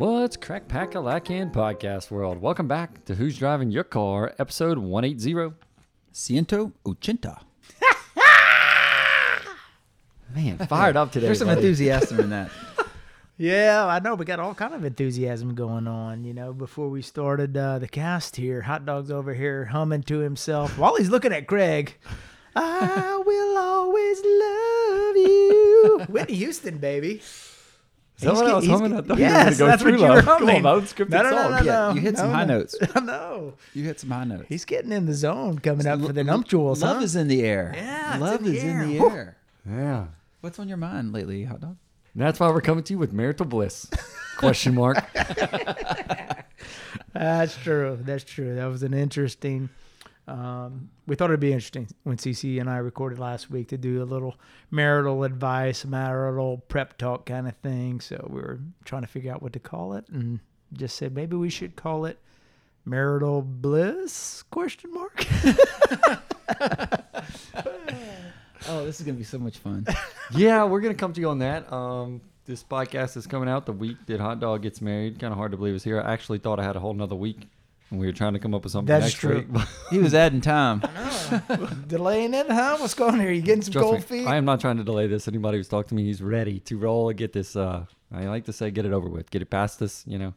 What's crack pack a lacan podcast world? Welcome back to Who's Driving Your Car, episode 180. Ciento ochenta. Man, fired up today. There's some buddy. enthusiasm in that. Yeah, I know. We got all kind of enthusiasm going on. You know, before we started uh, the cast here, Hot Dog's over here humming to himself while he's looking at Craig. I will always love you. Whitney Houston, baby. Is that He's what I was humming? get- I thought you were yes, gonna go that's True what you were Love. Come on, humming. my unscripted no, no, no, song. no, Yeah, no. you hit some No, high no. notes. I know. You hit some high notes. He's getting in the zone coming up for the nuptials. Love huh? is in the air. Yeah, it's Love in the is in the air. Yeah. What's on your mind lately, hot dog? That's why we're coming to you with marital bliss. Question mark. That's true. That's true. That was an interesting. Um, we thought it'd be interesting when CC and I recorded last week to do a little marital advice, marital prep talk kind of thing. So we were trying to figure out what to call it, and just said maybe we should call it marital bliss? Question mark. Oh, this is gonna be so much fun. yeah, we're gonna come to you on that. Um, this podcast is coming out the week that Hot Dog gets married. Kind of hard to believe it's here. I actually thought I had a whole nother week, and we were trying to come up with something That's next true. week. he was adding time. Delaying it, huh? What's going on here? You getting some Trust cold me, feet? I am not trying to delay this. Anybody who's talked to me, he's ready to roll and get this. Uh, I like to say, get it over with, get it past us. You know.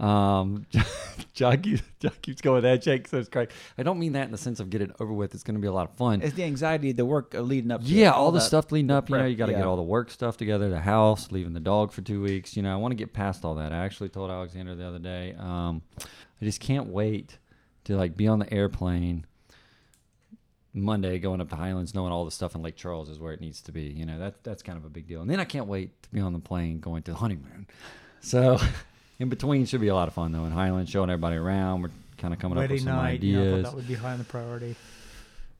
Um, John, keeps, John keeps going that Jake says great. I don't mean that in the sense of get it over with. It's going to be a lot of fun. It's the anxiety, the work uh, leading up. to Yeah, it, all, the stuff leading up. You know, you got to get all the work stuff together, the house, leaving the dog for two weeks. You know, I want to get past all that. I actually told Alexander the other day, um, I just can't wait to like be on the airplane Monday going up to Highlands, knowing all the stuff in Lake Charles is where it needs to be. You know, that that's kind of a big deal. And then I can't wait to be on the plane going to the honeymoon. So, in between should be a lot of fun though. In Highlands, showing everybody around. We're kind of coming up with some night. You know, I thought ideas that would be high on the priority.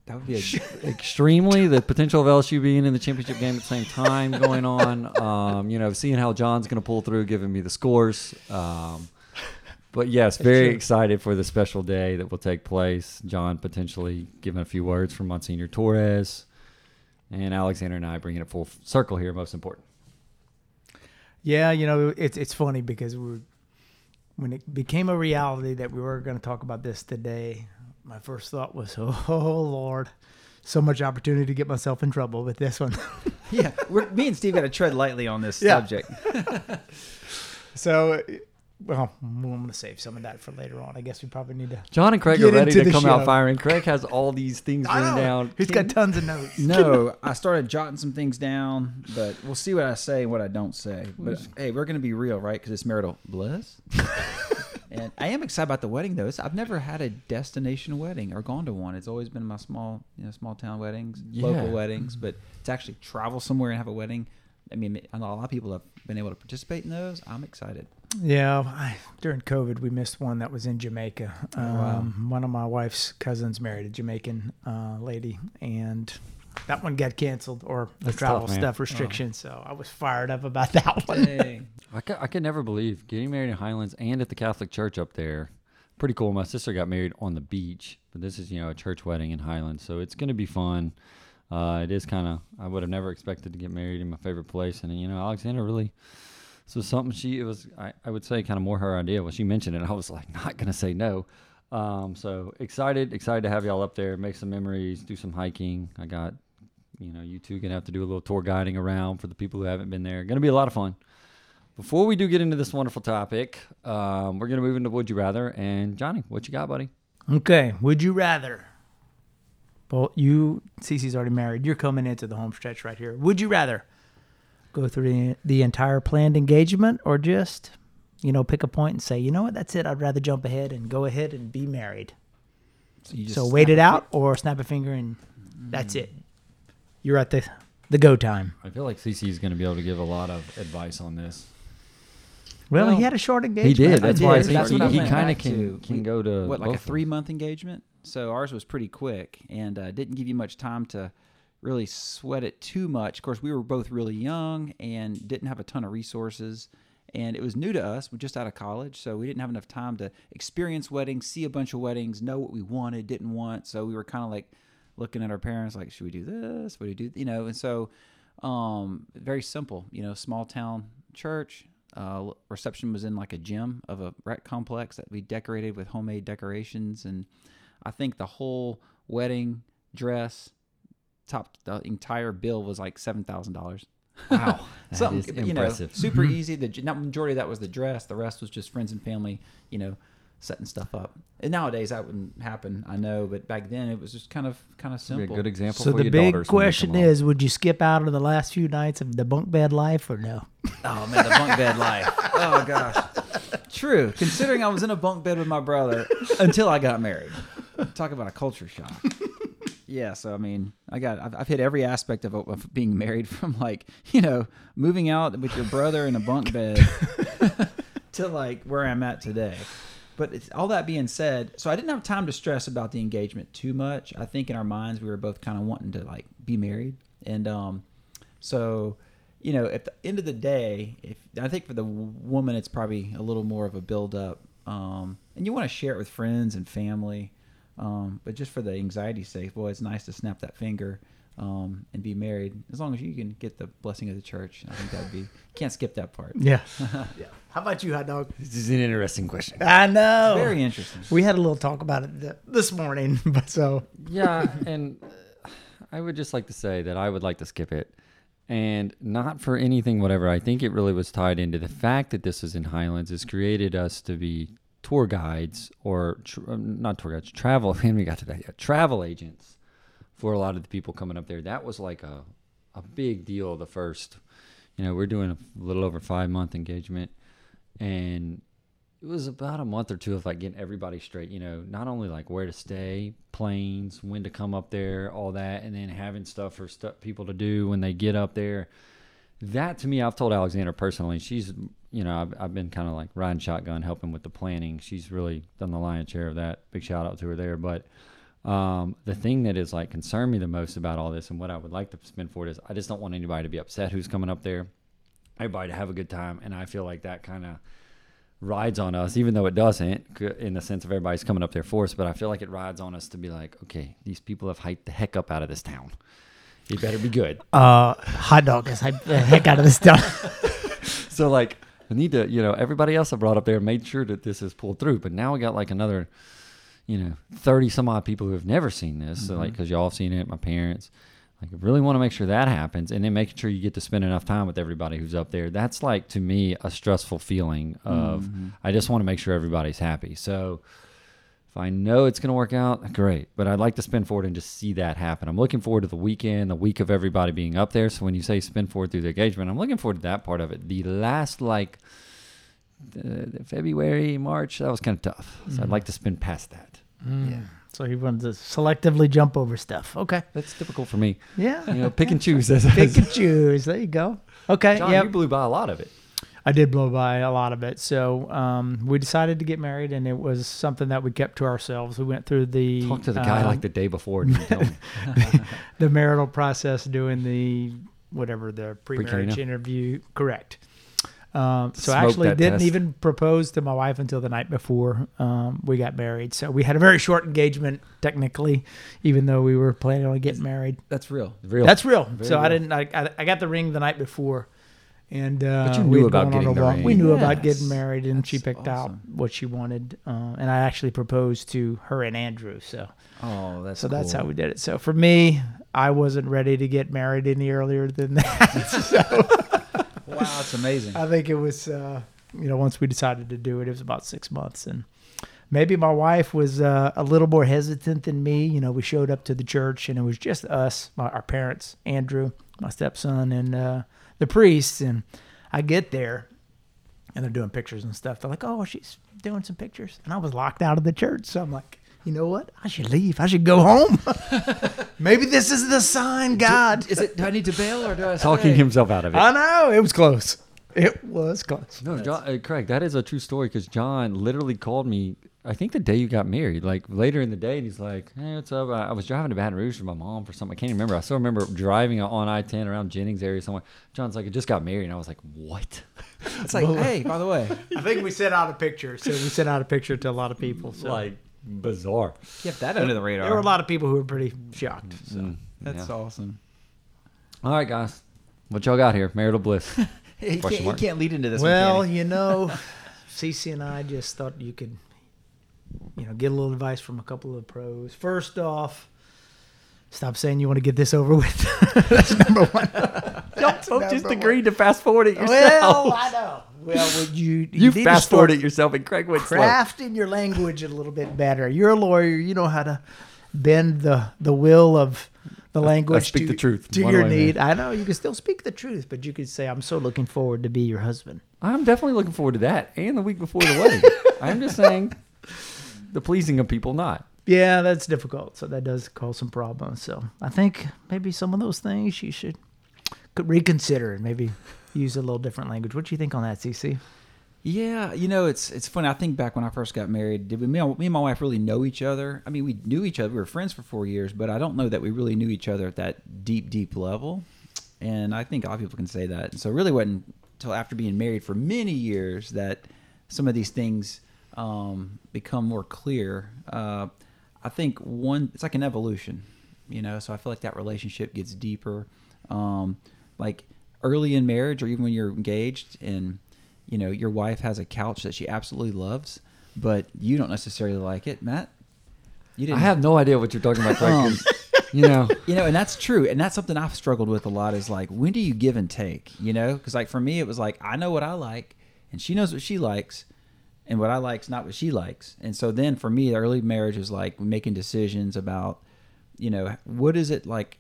That would be a extremely the potential of LSU being in the championship game at the same time going on. Um, you know, seeing how John's going to pull through, giving me the scores. Um, but yes, very true. excited for the special day that will take place. John potentially giving a few words from Monsignor Torres, and Alexander and I bringing it full circle here. Most important. Yeah, you know, it's it's funny because we were, when it became a reality that we were going to talk about this today, my first thought was, "Oh Lord, so much opportunity to get myself in trouble with this one." yeah. We're, me and Steve got to tread lightly on this Yeah. subject. so, well, I'm going to save some of that for later on. I guess we probably need to. John and Craig Get are ready to come show. out firing. Craig has all these things written down. He's got tons of notes. No, I started jotting some things down, but we'll see what I say and what I don't say. But hey, we're gonna be real, right? Because it's marital bliss. and I am excited about the wedding, though. It's, I've never had a destination wedding or gone to one. It's always been my small, you know, small town weddings, local weddings. Mm-hmm. But to actually travel somewhere and have a wedding, I mean, a lot of people have been able to participate in those. I'm excited. Yeah, I, during COVID, we missed one that was in Jamaica. Um, wow. One of my wife's cousins married a Jamaican uh, lady, and that one got canceled or the That's travel tough, stuff restrictions. So I was fired up about that one. I could, I could never believe getting married in Highlands and at the Catholic church up there. Pretty cool. My sister got married on the beach, but this is, you know, a church wedding in Highlands. So it's going to be fun. Uh, it is kind of, I would have never expected to get married in my favorite place. And, you know, Alexander really, was something she, it was, I, I would say kind of more her idea. When she mentioned it, I was like, not to say no. Um, so excited, excited to have y'all up there, make some memories, do some hiking. I got, you know, you two gonna have to do a little tour guiding around for the people who haven't been there. Gonna be a lot of fun. before we do get into this wonderful topic, um, we're gonna move into Would You Rather. And Johnny, what you got, buddy? Okay, would you rather? Well, you, Cece's already married. You're coming into the home stretch right here. Would you rather go through the, the entire planned engagement or just, you know, pick a point and say, you know what, that's it. I'd rather jump ahead and go ahead and be married. So, you just So wait it a out or snap a finger and that's it. You're at the the go time. I feel like CC is gonna be able to give a lot of advice on this. Well, Well, he had a short engagement He engagement. did. I That's why I did. think That's he, he kind of can can go to what like a three month engagement so ours was pretty quick and uh, didn't give you much time to really sweat it too much. Of course we were both really young and didn't have a ton of resources and it was new to us we're just out of college so we didn't have enough time to experience weddings see a bunch of weddings know what we wanted didn't want so we were kind of like looking at our parents like should we do this? What do we do? You know and so um, very simple you know small town church uh, reception was in like a gym of a rec complex that we decorated with homemade decorations and i think the whole wedding dress top the entire bill was like $7000 Wow, that something is you know impressive. super mm-hmm. easy the not majority of that was the dress the rest was just friends and family you know setting stuff up and nowadays that wouldn't happen i know but back then it was just kind of kind of Be a simple good example. So for the your big daughters when they question is, would you skip out of the last few nights of the bunk bed life or no? Oh man, the bunk bed life. Oh gosh. True. Considering I was in a bunk bed with my brother until I got married. Talk about a culture shock. Yeah, so I mean, I got I've, I've hit every aspect of, of being married from like you know moving out with your brother in a bunk bed to like where I'm at today. But it's, all that being said, so I didn't have time to stress about the engagement too much. I think in our minds we were both kind of wanting to like be married, and um, so you know, at the end of the day, if I think for the woman, it's probably a little more of a build up, um, and you want to share it with friends and family. Um, but just for the anxiety's sake, boy, it's nice to snap that finger um, and be married. As long as you can get the blessing of the church, I think that'd be can't skip that part. Yeah. yeah. How about you, hot dog? This is an interesting question. I know. Very interesting. We had a little talk about it th- this morning, but so yeah, and uh, I would just like to say that I would like to skip it, and not for anything, whatever. I think it really was tied into the fact that this is in Highlands It's created us to be tour guides or tr- um, not tour guides, travel. And we got to that yet. Travel agents for a lot of the people coming up there. That was like a a big deal. The first, you know, we're doing a little over five month engagement, and it was about a month or two of like getting everybody straight you know not only like where to stay planes when to come up there all that and then having stuff for people to do when they get up there that to me i've told alexander personally she's you know i've, I've been kind of like riding shotgun helping with the planning. She's really done the lion's share of that. Big shout out to her there. But um, the thing that is like concerned me the most about all this and what i would like to spend for it is i just don't want anybody to be upset who's coming up there. Everybody to have a good time. And i feel like that kind of rides on us, even though it doesn't, in the sense of everybody's coming up there for us. But I feel like it rides on us to be like, okay, these people have hyped the heck up out of this town. It better be good. uh, hot dog is the heck out of this stuff. So like, I need to, you know, everybody else I brought up there made sure that this is pulled through. But now we got like another, you know, thirty some odd people who have never seen this. So like, because y'all have seen it, my parents. Like, I really want to make sure that happens, and then making sure you get to spend enough time with everybody who's up there. That's like to me a stressful feeling of I just want to make sure everybody's happy. So if I know it's going to work out, great. But I'd like to spin forward and just see that happen. I'm looking forward to the weekend, the week of everybody being up there. So when you say spin forward through the engagement, I'm looking forward to that part of it. The last like uh, February, March, that was kind of tough. So I'd like to spin past that. Yeah. So he wanted to selectively jump over stuff. Okay. That's typical for me. Yeah. You know, pick and choose. Pick and choose. There you go. Okay. John, yeah. you blew by a lot of it. I did blow by a lot of it. So um, we decided to get married, and it was something that we kept to ourselves. We went through the Talk to the guy um, like the day before. Me. the marital process, doing the whatever the pre-marriage Pre-Cana? interview. Correct. Um, so Smoke actually, didn't test. even propose to my wife until the night before um, we got married. So we had a very short engagement, technically, even though we were planning on getting married. That's real. Real. That's real. Very so I didn't. I, I, I got the ring the night before, and uh, But you knew about getting a the walk. ring. We knew about getting married, and she That's picked out what she wanted. Uh, and I actually proposed to her and Andrew. So Oh, that's so that's how we did it. So for me, I wasn't ready to get married any earlier than that. so Wow. that's amazing. I think it was, uh, you know, once we decided to do it, it was about six months, and maybe my wife was uh, a little more hesitant than me. You know, we showed up to the church, and it was just us, my, our parents, Andrew, my stepson, and uh, the priests, And I get there, and they're doing pictures and stuff. They're like, "Oh, she's doing some pictures," and I was locked out of the church. So I'm like. You know what? I should leave. I should go home. Maybe this is the sign, God. Is it? Do I need to bail or do I Talking himself out of it. I know it was close. It was close. No, John, uh, Craig, that is a true story because John literally called me. I think the day you got married, like later in the day, and he's like, "Hey, what's up?" I, I was driving to Baton Rouge with my mom for something. I can't even remember. I still remember driving on I ten around Jennings area somewhere. John's like, "I just got married," and I was like, "What?" It's like, hey, by the way, I think we sent out a picture. So we sent out a picture to a lot of people. So Like bizarre. kept that under the radar. there were a lot of people who were pretty shocked. So Mm, That's yeah. awesome. All right, guys, what y'all got here? Marital bliss. He can't, he can't lead into this. well, one, can you know, Cece and I just thought you could, you know, get a little advice from a couple of pros. First off, stop saying you want to get this over with. That's number one. Don't just number agree to fast forward it yourself. Well, I know. Well, would you you, you fast forward it yourself, and Craig went slow. crafting your language a little bit better. You're a lawyer. You know how to bend the the will of the language I speak to, the truth. to your need. I know you can still speak the truth, but you could say, "I'm so looking forward to be your husband." I'm definitely looking forward to that, and the week before the wedding. I'm just saying, the pleasing of people, not. Yeah, that's difficult. So that does cause some problems. So I think maybe some of those things you should could reconsider and maybe use a little different language. What do you think on that, CC? Yeah, you know, it's it's funny. I think back when I first got married, did we, me, me and my wife really know each other? I mean, we knew each other. We were friends for four years, but I don't know that we really knew each other at that deep, deep level. And I think a lot of people can say that. And so, it really wasn't until after being married for many years that some of these things um, become more clear. Uh, I think one, it's like an evolution, you know. So I feel like that relationship gets deeper. Um, like early in marriage, or even when you're engaged, and you know your wife has a couch that she absolutely loves, but you don't necessarily like it, Matt. You didn't I have no idea what you're talking about. Um, you know, you know, and that's true, and that's something I've struggled with a lot. Is like, when do you give and take? You know, because like for me, it was like I know what I like, and she knows what she likes, and what I like is not what she likes. And so then for me, early marriage is like making decisions about, you know, what is it like?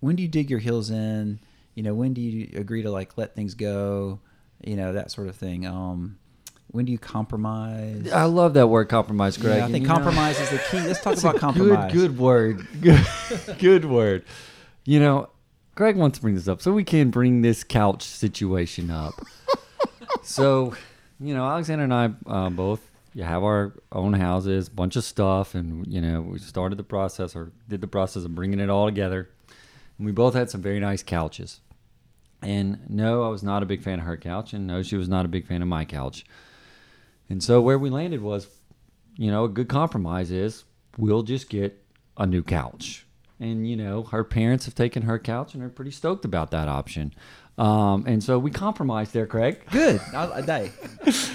When do you dig your heels in? You know, when do you agree to like let things go? You know, that sort of thing. Um, when do you compromise? I love that word compromise, Greg. Yeah, I think you know, compromise is the key. Let's talk about compromise. Good, good word. Good, good word. You know, Greg wants to bring this up so we can bring this couch situation up. so, you know, Alexander and I uh, both you have our own houses, bunch of stuff, and you know, we started the process or did the process of bringing it all together. And we both had some very nice couches. And no, I was not a big fan of her couch, and no, she was not a big fan of my couch. And so where we landed was, you know, a good compromise is we'll just get a new couch. And you know, her parents have taken her couch and are pretty stoked about that option. Um, and so we compromised there, Craig. Good. I, I,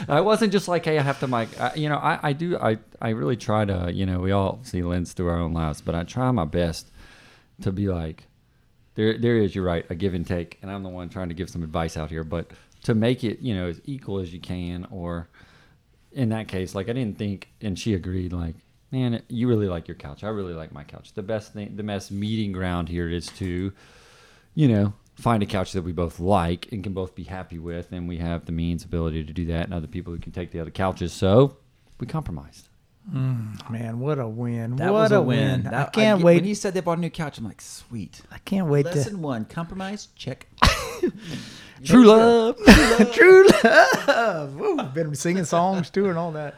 I wasn't just like, hey, I have to, like, I, you know, I, I do, I, I really try to, you know, we all see lens through our own lives, but I try my best to be like, there, there is, you're right, a give and take, and I'm the one trying to give some advice out here, but to make it, you know, as equal as you can, or in that case, like I didn't think, and she agreed, like, man, you really like your couch. I really like my couch. The best thing, the best meeting ground here is to, you know, find a couch that we both like and can both be happy with, and we have the means, ability to do that, and other people who can take the other couches. So we compromised. Mm, man, what a win! that what was a a win. win! I can't get- wait. When you said they bought a new couch, I'm like, sweet. I can't wait Lesson one: compromise. Check. True love. to true love. Woo, been singing songs too and all that.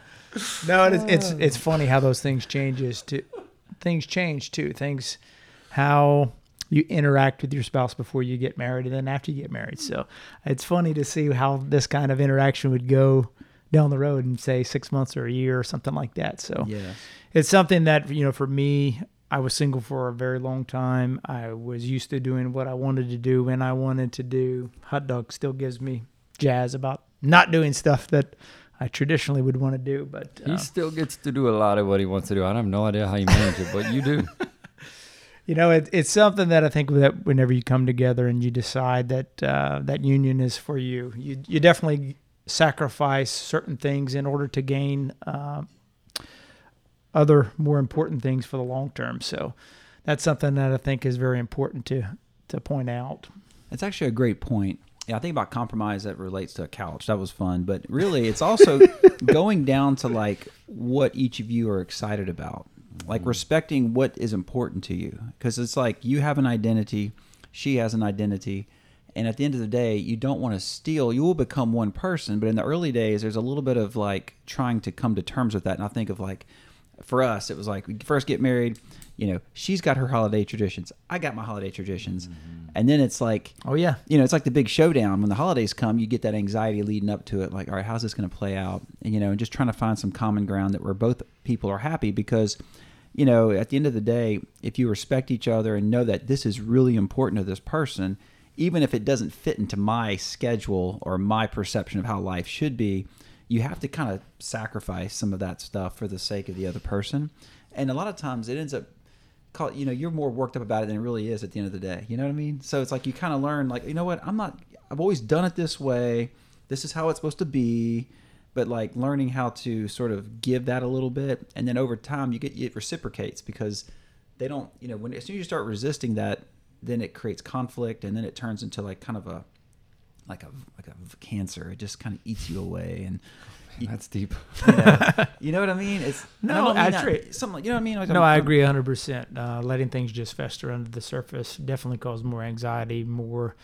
No, it's it's it's funny how those things changes to things change too. Things how you interact with your spouse before you get married and then after you get married. So it's funny to see how this kind of interaction would go down the road in say six months or a year or something like that. So Yes. it's something that you know for me i was single for a very long time i was used to doing what i wanted to do when i wanted to do hot dog still gives me jazz about not doing stuff that i traditionally would want to do but uh, He still gets to do a lot of what he wants to do. I have no idea how you manage it, but you do. you know, it, it's something that I think that whenever you come together and you decide that uh, that union is for you, you you definitely sacrifice certain things in order to gain uh, other more important things for the long term. So that's something that I think is very important to to point out. It's actually a great point. Yeah, I think about compromise that relates to a couch. That was fun, but really, it's also going down to like what each of you are excited about, like respecting what is important to you, because it's like you have an identity, she has an identity, and at the end of the day, you don't want to steal. You will become one person, but in the early days, there's a little bit of like trying to come to terms with that. And I think of like, for us, it was like we first get married. You know, she's got her holiday traditions. I got my holiday traditions, mm-hmm. and then it's like Oh yeah, you know, it's like the big showdown. When the holidays come, you get that anxiety leading up to it. Like, all right, how's this going to play out? And, you know, and just trying to find some common ground that where both people are happy because, you know, at the end of the day, if you respect each other and know that this is really important to this person, even if it doesn't fit into my schedule or my perception of how life should be, you have to kind of sacrifice some of that stuff for the sake of the other person. And a lot of times it ends up call you know you're more worked up about it than it really is at the end of the day. You know what i mean? So it's like you kind of learn like you know what? I'm not i've always done it this way. This is how it's supposed to be but like learning how to sort of give that a little bit and then over time you get it reciprocates because they don't you know when as soon as you start resisting that then it creates conflict and then it turns into like kind of a like a like a cancer it just kind of eats you away and That's deep. you know, you know what I mean? It's I No, don't mean right. Something like, you know what I mean? Like no, I'm- I agree hundred percent. Uh, letting things just fester under the surface definitely causes more anxiety, more,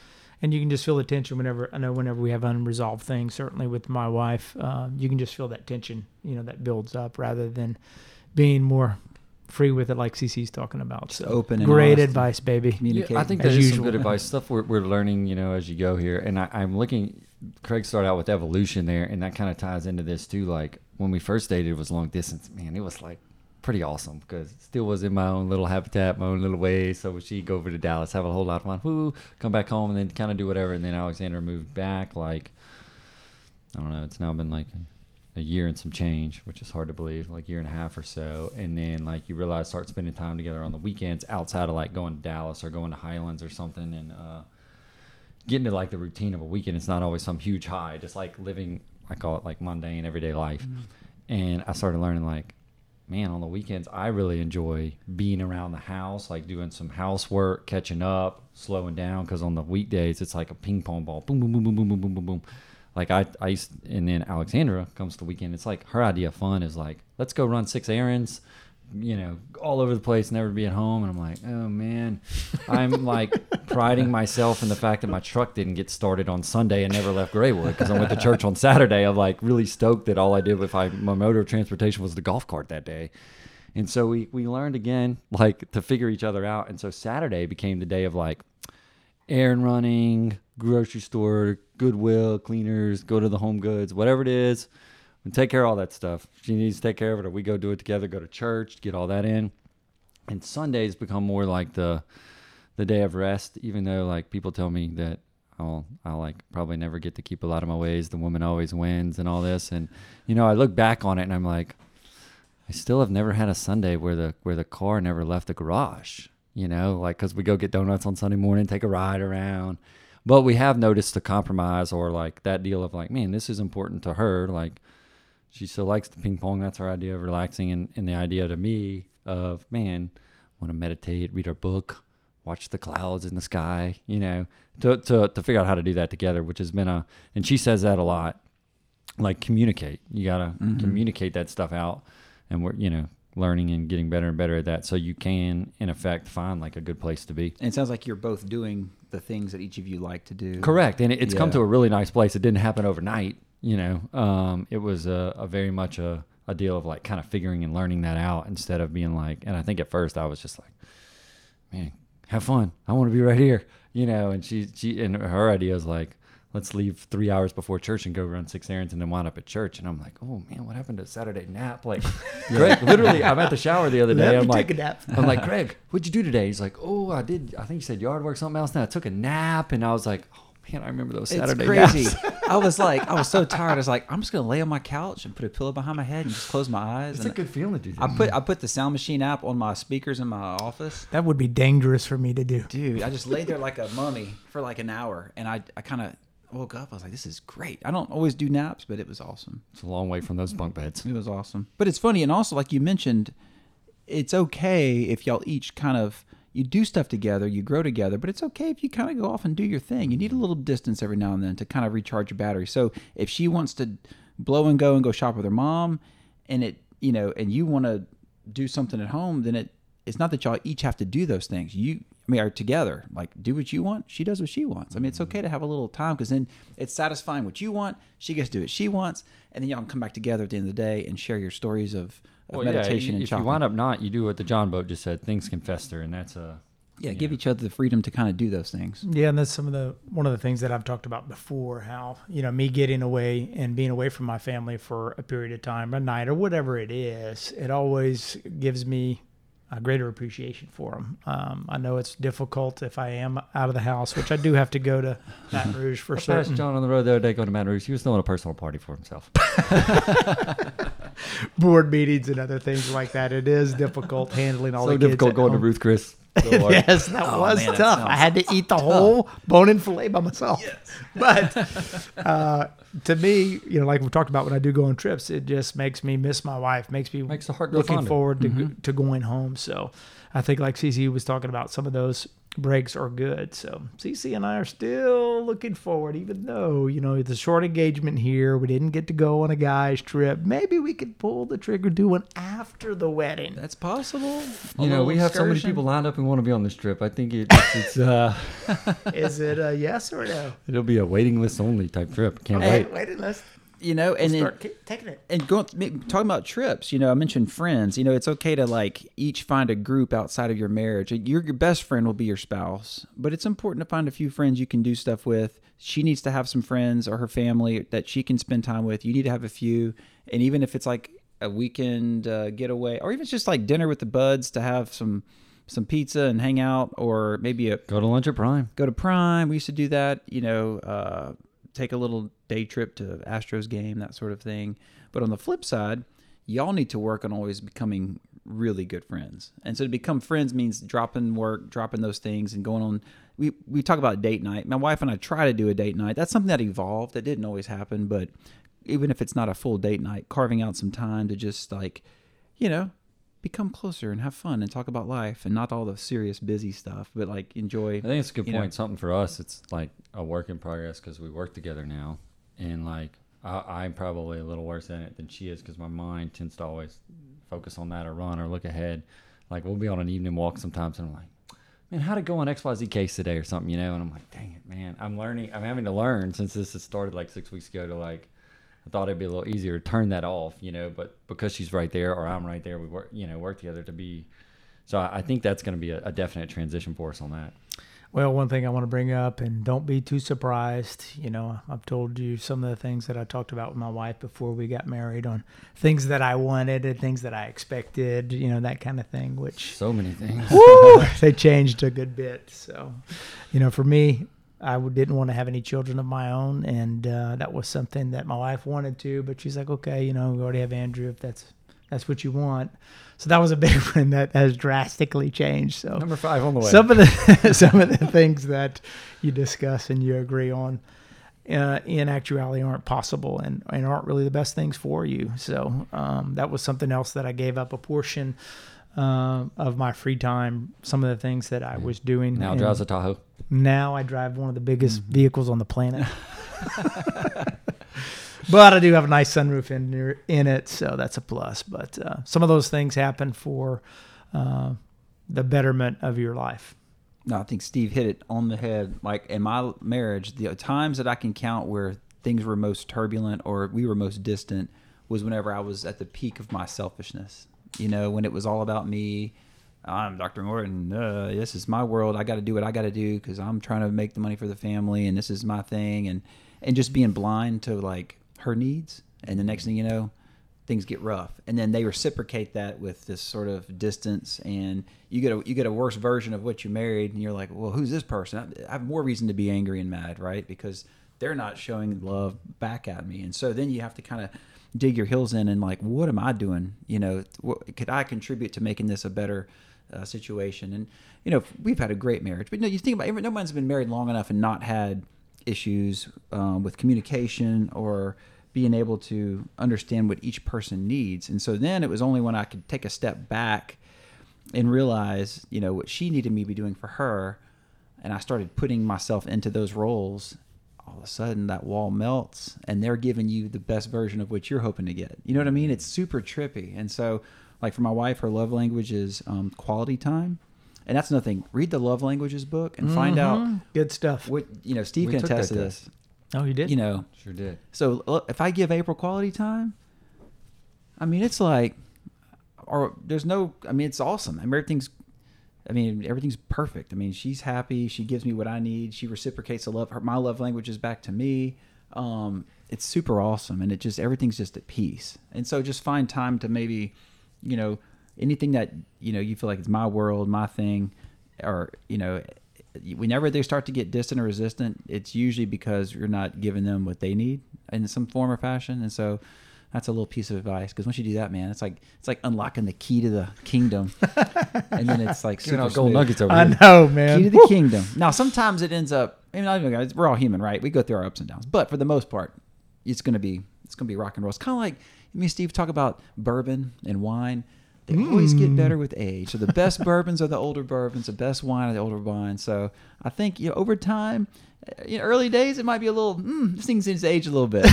and you can just feel the tension whenever I know whenever we have unresolved things. Certainly with my wife, uh, you can just feel that tension, you know, that builds up rather than being more free with it, like CC's talking about. So open and great advice, baby. Communicate. Yeah, I think as that is some good advice. Stuff we're, we're learning, you know, as you go here. And I, I'm looking. Craig started out with evolution there, and that kind of ties into this too. Like when we first dated, it was long distance. Man, it was like pretty awesome because still was in my own little habitat, my own little way. So she'd go over to Dallas, have a whole lot of fun, woo, come back home, and then kind of do whatever. And then Alexander moved back. Like I don't know. It's now been like a year and some change, which is hard to believe, like a year and a half or so. And then like you realize start spending time together on the weekends outside of like going to Dallas or going to Highlands or something and uh getting to like the routine of a weekend. It's not always some huge high, just like living I call it like mundane everyday life. And I started learning like man, on the weekends I really enjoy being around the house, like doing some housework, catching up, slowing down because on the weekdays it's like a ping pong ball. Boom boom boom boom boom boom boom boom boom like I, I used, and then Alexandra comes to the weekend. It's like her idea of fun is like, let's go run six errands, you know, all over the place, never be at home. And I'm like, oh man, I'm like priding myself in the fact that my truck didn't get started on Sunday and never left Graywood because I went to church on Saturday. I'm like really stoked that all I did with my, my motor of transportation was the golf cart that day. And so we, we learned again, like to figure each other out. And so Saturday became the day of like, errand running, grocery store, Goodwill, cleaners, go to the home goods, whatever it is, and take care of all that stuff. She needs to take care of it, or we go do it together, go to church, get all that in. And Sundays become more like the the day of rest, even though like people tell me that I'll I'll like probably never get to keep a lot of my ways. The woman always wins and all this. And you know, I look back on it and I'm like, I still have never had a Sunday where the where the car never left the garage. You know, like because we go get donuts on Sunday morning, take a ride around. But we have noticed the compromise or like that deal of like, man, this is important to her. Like she still likes the ping pong. That's her idea of relaxing, and, and the idea to me of man, want to meditate, read our book, watch the clouds in the sky. You know, to to to figure out how to do that together, which has been a. And she says that a lot. Like communicate. You gotta mm-hmm. communicate that stuff out, and we're you know learning and getting better and better at that, so you can in effect find like a good place to be. And it sounds like you're both doing the things that each of you like to do. Correct, and it, it's come to a really nice place. It didn't happen overnight. You know, um, it was a, a very much a, a deal of like kind of figuring and learning that out instead of being like. And I think at first I was just like, man, have fun. I want to be right here. You know, and she she and her idea was like, let's leave three hours before church and go run six errands and then wind up at church. And I'm like, oh man, what happened to Saturday nap? Like, Greg, literally, I'm at the shower the other day. I'm like, take a nap. I'm like, Greg, what'd you do today? He's like, oh, I did. I think you said yard work, something else. Then I took a nap, and I was like, oh man, I remember those It's Saturday crazy. naps. I was like, I was so tired. I was like, I'm just gonna lay on my couch and put a pillow behind my head and just close my eyes. It's a good feeling to do that. I put I put the sound machine app on my speakers in my office. That would be dangerous for me to do. Dude, I just laid there like a mummy for like an hour, and I I kind of woke up. I was like, this is great. I don't always do naps, but it was awesome. It's a long way from those bunk beds. It was awesome. But it's funny, and also like you mentioned, it's okay if y'all each kind of you do stuff together, you grow together, but it's okay if you kind of go off and do your thing. You need a little distance every now and then to kind of recharge your battery. So if she wants to blow and go and go shop with her mom, and it you know, and you want to do something at home, then it it's not that y'all each have to do those things. You I mean, are together. Like, do what you want. She does what she wants. I mean, it's okay to have a little time because then it's satisfying what you want. She gets to do what she wants, and then y'all can come back together at the end of the day and share your stories of, of Well, meditation yeah, and if shopping. you wind up not, you do what the John boat just said. Things can fester, and that's a yeah, give each other the freedom to kind of do those things. Yeah, and that's some of the one of the things that I've talked about before. How you know me getting away and being away from my family for a period of time, a night or whatever it is, it always gives me a greater appreciation for them. Um, I know it's difficult if I am out of the house, which I do have to go to Baton Rouge for I passed John on the road the other day going to Baton Rouge. He was throwing a personal party for himself. board meetings and other things like that. It is difficult handling all so the kids difficult going to. Ruth Chris. So hard. yes, that Oh, was man, tough. I had to eat the whole bone and fillet by myself. But uh, to me, you know, like we talked about when I do go on trips, it just makes me miss my wife, makes me Makes the heart looking fonder. forward to to going home. So I think, like CC was talking about, some of those breaks are good. So CC and I are still looking forward, even though you know it's a short engagement here. We didn't get to go on a guy's trip. Maybe we could pull the trigger, do one after the wedding. That's possible. You know, we have so many people lined up and want to be on this trip. I think it, it's, it's uh, Is it a yes or no? it'll be a waiting list only type trip. Can't Hey, wait. waiting list. You know, and then, Start ki- taking it. and going talking about trips you know i mentioned friends you know it's okay to like each find a group outside of your marriage your, your best friend will be your spouse but it's important to find a few friends you can do stuff with she needs to have some friends or her family that she can spend time with you need to have a few and even if it's like a weekend uh, getaway or even just like dinner with the buds to have some some pizza and hang out or maybe a Go to lunch at Prime. go to Prime. We used to do that, you know, uh, take a little day trip to Astros game, that sort of thing. But on the flip side, y'all need to work on always becoming really good friends. And so to become friends means dropping work, dropping those things, and going on. We we talk about date night. My wife and I try to do a date night. That's something that evolved. That didn't always happen, but even if it's not a full date night, carving out some time to just like, you know, become closer and have fun and talk about life and not all the serious busy stuff, but like enjoy. I think it's a good you know. point. Something for us, it's like a work in progress because we work together now, and like I, I'm probably a little worse at it than she is because my mind tends to always focus on that or run or look ahead. Like we'll be on an evening walk sometimes, and I'm like, man, how'd it go on X Y Z case today or something, you know? And I'm like, dang it, man, I'm learning. I'm having to learn since this has started like six weeks ago to like. I thought it'd be a little easier to turn that off, you know, but because she's right there or I'm right there, we work, you know, work together to be. So I I think that's going to be a, a definite transition for us on that. Well, one thing I want to bring up, and don't be too surprised. You know, I've told you some of the things that I talked about with my wife before we got married on things that I wanted and things that I expected, you know, that kind of thing, which So many things. woo, they changed a good bit. So, you know, for me, I didn't want to have any children of my own, and uh, that was something that my wife wanted to. But she's like, okay, you know, we already have Andrew if that's that's what you want. So that was a big one that has drastically changed. So Number five on the way. some of the some of the things that you discuss and you agree on uh, in actuality aren't possible and, and aren't really the best things for you. So um, that was something else that I gave up a portion uh, of my free time. Some of the things that I was doing now and drives a Tahoe. now I drive one of the biggest vehicles on the planet. but I do have a nice sunroof in in it, so that's a plus. But uh, some of those things happen for uh, the betterment of your life. No, I think Steve hit it on the head. Like in my marriage, the times that I can count where things were most turbulent or we were most distant was whenever I was at the peak of my selfishness. You know, when it was all about me. I'm Dr. Morton. Uh, this is my world. I got to do what I got to do because I'm trying to make the money for the family, and this is my thing. And and just being blind to like her needs. And the next thing you know, things get rough and then they reciprocate that with this sort of distance and you get a you get a worse version of what you married and you're like well who's this person i I have more reason to be angry and mad right because they're not showing love back at me, and so then you have to kind of dig your heels in and like, what am I doing? You know, what, could I contribute to making this a better uh, situation? And you know, we've had a great marriage, but you know, you think about it, no one's been married long enough and not had issues um, with communication or being able to understand what each person needs. And so then it was only when I could take a step back and realize, you know, what she needed me to be doing for her, and I started putting myself into those roles. All of a sudden, that wall melts, and they're giving you the best version of what you're hoping to get. You know what I mean? It's super trippy. And so, like for my wife, her love language is um, quality time, and that's nothing. Read the love languages book and find out Mhm. good stuff. what you know. Steve We can took attest to this. Oh, you did. You know, Sure did. so look, if I give April quality time, I mean it's like, or there's no. I mean it's awesome. I mean everything's. I mean everything's perfect. I mean she's happy. She gives me what I need. She reciprocates the love. Her, my love language is back to me. Um, it's super awesome, and it just everything's just at peace. And so just find time to maybe, you know, anything that you know you feel like it's my world, my thing, or you know whenever they start to get distant or resistant, it's usually because you're not giving them what they need in some form or fashion. And so that's a little piece of advice because once you do that, man, it's like it's like unlocking the key to the kingdom, and then it's like Giving super gold nuggets over there. I here. know, man. Key to the kingdom. Now, sometimes it ends up. I mean, not even guys, we're all human, right? We go through our ups and downs, but for the most part, it's gonna be it's gonna be rock and roll. It's kind of like me and Steve talk about bourbon and wine. They always get better with age. So the best bourbons are the older bourbons. The best wine are the older wines. So I think you know over time, in early days it might be a little. Mm, this thing needs to age a little bit,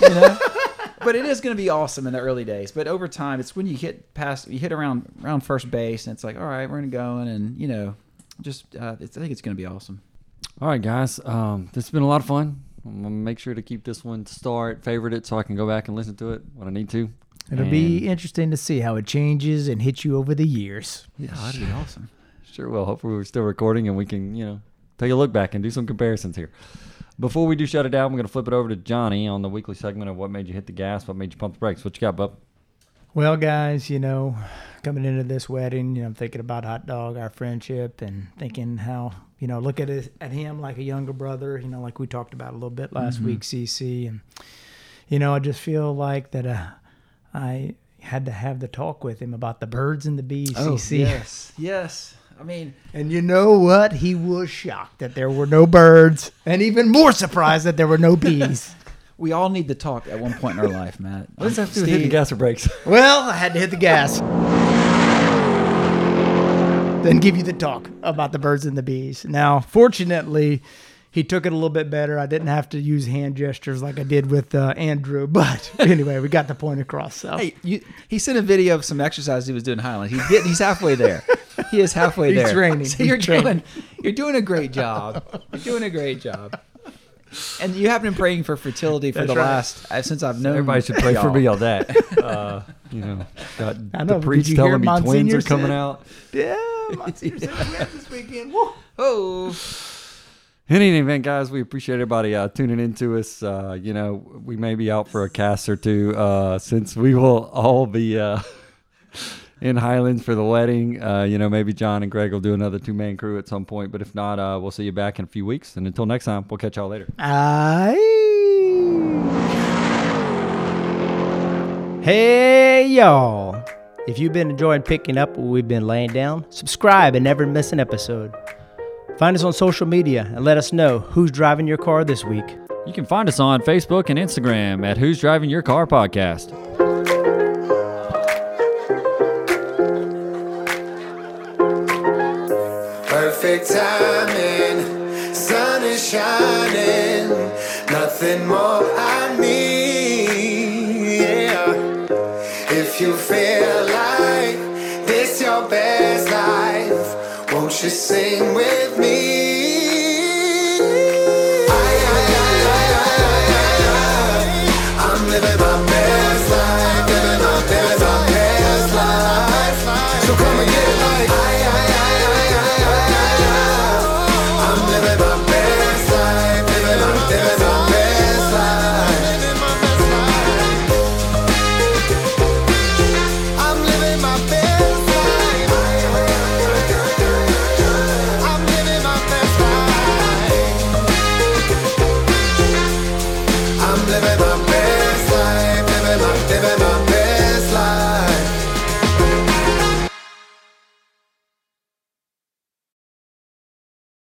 you know. But it is going to be awesome in the early days. But over time, it's when you hit past, you hit around around first base, and it's like, all right, we're going to go in, and you know, just uh, it's, I think it's going to be awesome. All right, guys. Um, this has been a lot of fun. I'm gonna make sure to keep this one to start, favorite it, so I can go back and listen to it when I need to. It'll be interesting to see how it changes and hits you over the years. Yeah, that'd be awesome. Sure will. Hopefully, we're still recording and we can, you know, take a look back and do some comparisons here. Before we do shut it down, we're going to flip it over to Johnny on the weekly segment of what made you hit the gas, what made you pump the brakes. What you got, bub? Well, guys, you know, coming into this wedding, you know, I'm thinking about Hot Dog, our friendship, and thinking how, you know, look at it, at him like a younger brother, you know, like we talked about a little bit last week, CC, and you know, I just feel like that uh, I had to have the talk with him about the birds and the bees, CC. Oh, yes, yes. I mean, And you know what? He was shocked that there were no birds, and even more surprised that there were no bees. we all need to talk at one point in our life, Matt. What does that have to do with hitting Steve. gas or brakes? Well, I had to hit the gas. Then give you the talk about the birds and the bees. Now, fortunately, he took it a little bit better. I didn't have to use hand gestures like I did with uh, Andrew. But anyway, we got the point across. So Hey, you, he sent a video of some exercise he was doing Highland. He did. He's halfway there. He is halfway He's there. training. So He's you're training. doing. You're doing a great job. You're doing a great job. And you have been praying for fertility for That's the right. last uh, since I've known. Everybody should pray for y'all. me on that. Uh, you know, got I know, the but priest did you telling me twins Monsignor are coming out. yeah, Monsignor said we had this weekend. Woo. Oh, In any event, guys, we appreciate everybody uh, tuning into us. Uh, you know, we may be out for a cast or two uh, since we will all be uh, in Highlands for the wedding. Uh, you know, maybe John and Greg will do another two man crew at some point. But if not, uh, we'll see you back in a few weeks. And until next time, we'll catch y'all later. Aye. Hey, y'all. If you've been enjoying picking up what we've been laying down, subscribe and never miss an episode. Find us on social media and let us know who's driving your car this week. You can find us on Facebook and Instagram at Who's Driving Your Car Podcast. Perfect timing, sun is shining, nothing more I need. Yeah. If you feel